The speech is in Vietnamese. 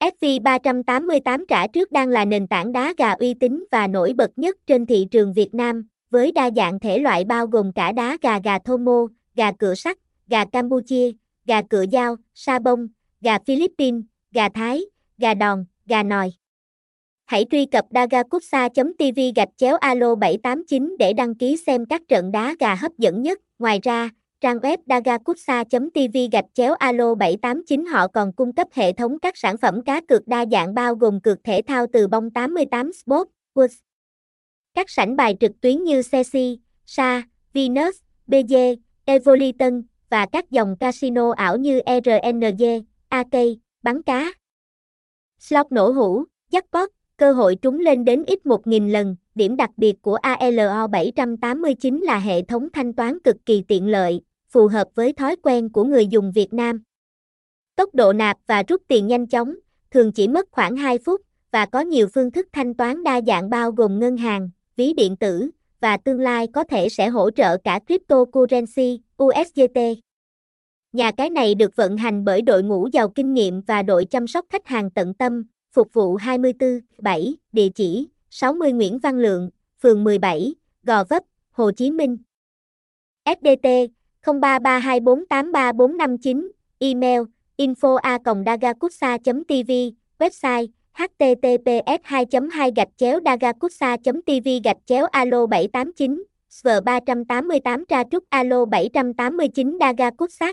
SV388 trả trước đang là nền tảng đá gà uy tín và nổi bật nhất trên thị trường Việt Nam, với đa dạng thể loại bao gồm cả đá gà gà Thomo, gà cửa sắt, gà Campuchia, gà cửa dao, sa bông, gà Philippines, gà Thái, gà đòn, gà nòi. Hãy truy cập dagakutsa.tv gạch chéo alo 789 để đăng ký xem các trận đá gà hấp dẫn nhất. Ngoài ra, trang web dagakutsa.tv gạch chéo alo 789 họ còn cung cấp hệ thống các sản phẩm cá cược đa dạng bao gồm cược thể thao từ bóng 88 Sport, Woods. Các sảnh bài trực tuyến như Ceci, Sa, Venus, BG, Evoliton và các dòng casino ảo như RNG, AK, bắn cá. Slot nổ hũ, jackpot, cơ hội trúng lên đến ít 1.000 lần. Điểm đặc biệt của ALO 789 là hệ thống thanh toán cực kỳ tiện lợi, phù hợp với thói quen của người dùng Việt Nam. Tốc độ nạp và rút tiền nhanh chóng, thường chỉ mất khoảng 2 phút, và có nhiều phương thức thanh toán đa dạng bao gồm ngân hàng, ví điện tử, và tương lai có thể sẽ hỗ trợ cả cryptocurrency, USDT. Nhà cái này được vận hành bởi đội ngũ giàu kinh nghiệm và đội chăm sóc khách hàng tận tâm, phục vụ 24/7, địa chỉ 60 Nguyễn Văn Lượng, phường 17, Gò Vấp, Hồ Chí Minh. FDT 0332483459, email info a dagakutsa tv website https 2 2 gạch chéo dagakutsa tv gạch chéo alo 789 sv 388 tra trúc alo 789 dagakutsa